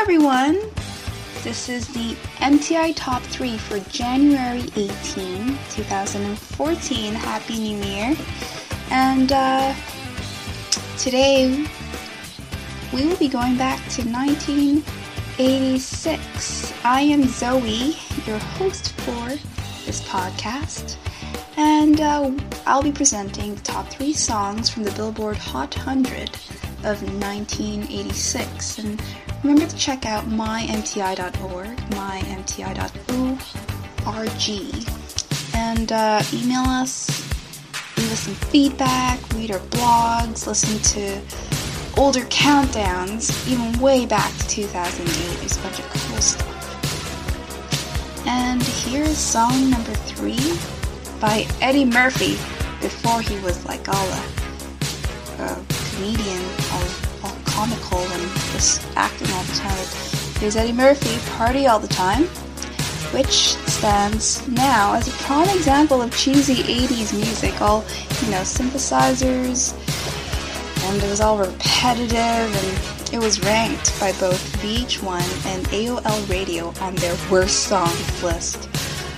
everyone. This is the MTI Top 3 for January 18, 2014. Happy New Year. And uh, today we will be going back to 1986. I am Zoe, your host for this podcast, and uh, I'll be presenting the top three songs from the Billboard Hot 100 of 1986. And remember to check out mymti.org, mymti.org, and uh, email us, leave us some feedback, read our blogs, listen to older countdowns, even way back to 2008. There's a bunch of cool stuff. And here's song number three by Eddie Murphy before he was like all a, a comedian, all, all comical and just acting all the time. Here's Eddie Murphy, Party All the Time, which stands now as a prime example of cheesy 80s music, all, you know, synthesizers, and it was all repetitive, and it was ranked by both VH1 and AOL Radio on their worst songs list.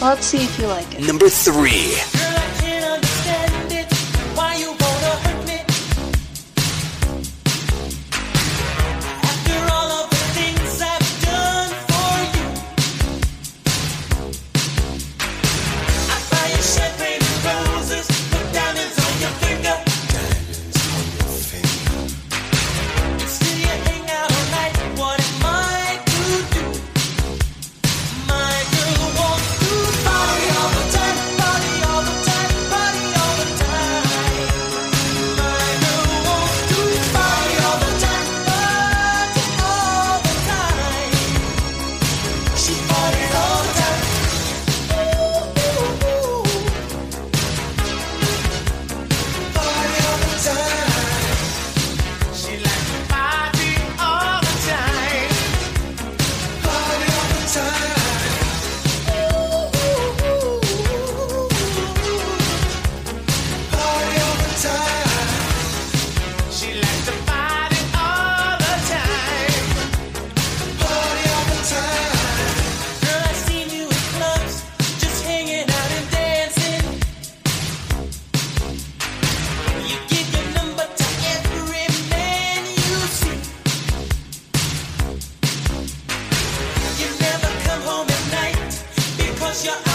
Let's see if you like it. Number three. Because you're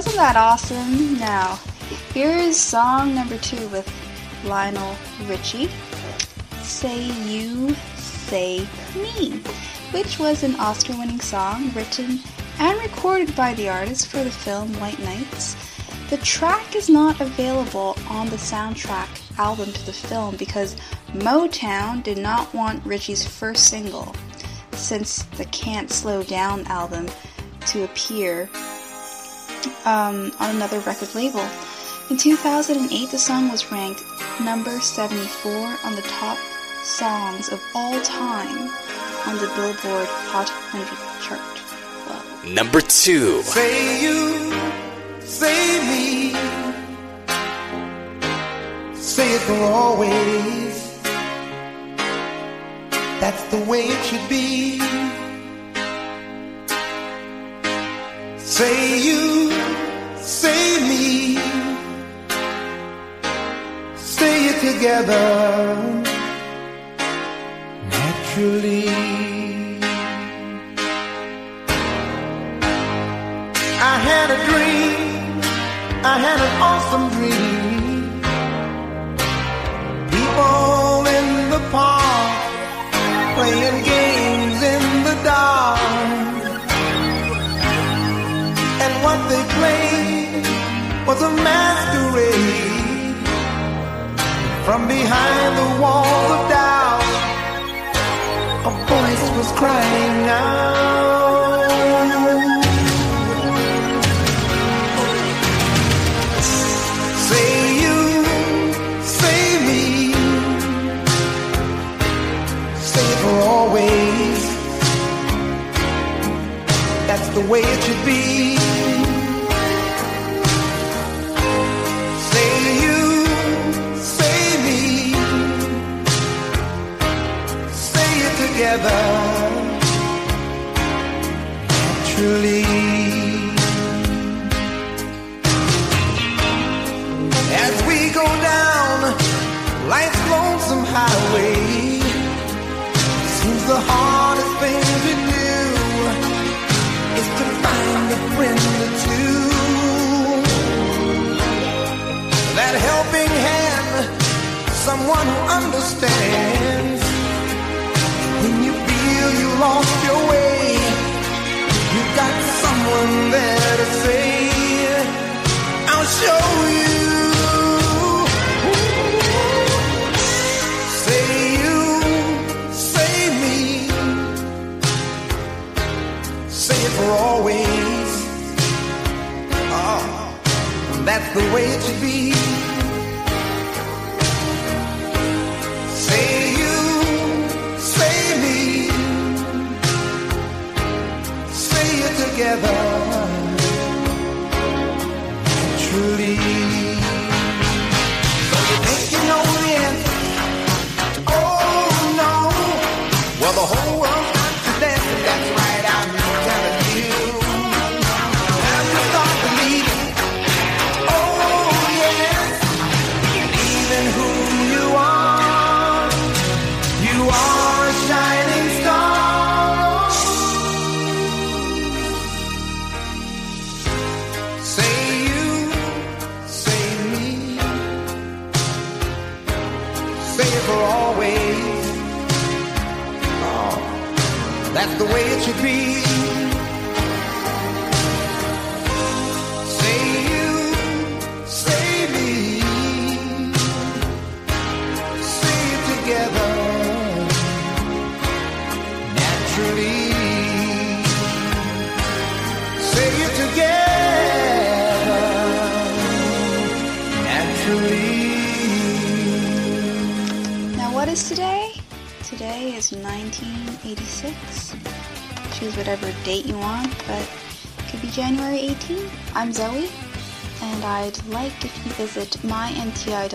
Wasn't that awesome? Now, here's song number two with Lionel Richie. Say You, Say Me, which was an Oscar winning song written and recorded by the artist for the film White Nights. The track is not available on the soundtrack album to the film because Motown did not want Richie's first single, since the Can't Slow Down album, to appear um, on another record label. In 2008, the song was ranked number 74 on the top songs of all time on the Billboard Hot 100 chart. Well, Number two. Say you, say me, say it for always. That's the way it should be. Say you, say me, say it together naturally. I had a dream, I had an awesome dream. People in the park playing a masquerade. From behind the walls of doubt, a voice was crying out. The hardest thing to do is to find a friend or two. That helping hand, someone who understands. Together. Is 1986. Choose whatever date you want, but it could be January 18th. I'm Zoe, and I'd like if you visit mymti.org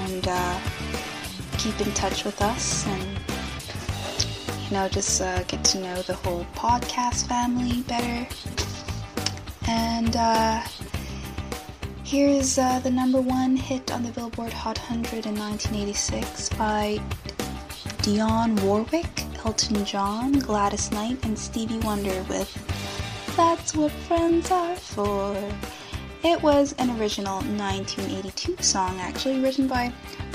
and uh, keep in touch with us and you know just uh, get to know the whole podcast family better. And uh, Here's uh, the number one hit on the Billboard Hot 100 in 1986 by Dionne Warwick, Elton John, Gladys Knight, and Stevie Wonder with That's What Friends Are For. It was an original 1982 song, actually written by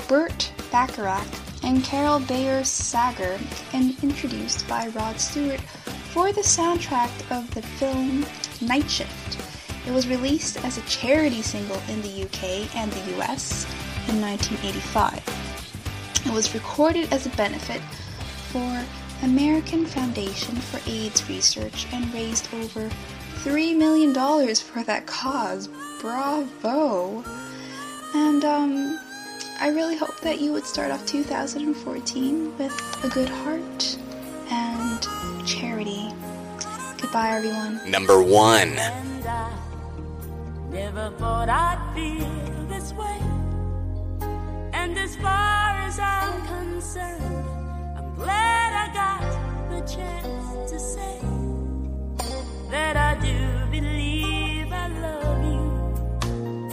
Burt Bacharach and Carol Bayer Sager and introduced by Rod Stewart for the soundtrack of the film Night Shift. It was released as a charity single in the UK and the US in 1985. It was recorded as a benefit for American Foundation for AIDS Research and raised over $3 million for that cause. Bravo! And, um, I really hope that you would start off 2014 with a good heart and charity. Goodbye, everyone. Number one. Never thought I'd feel this way. And as far as I'm concerned, I'm glad I got the chance to say that I do believe I love you.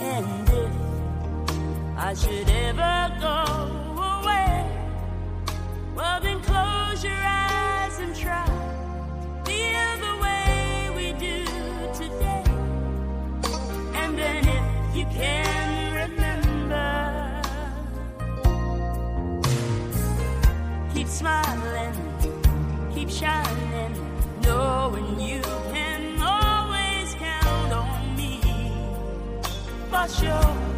And if I should For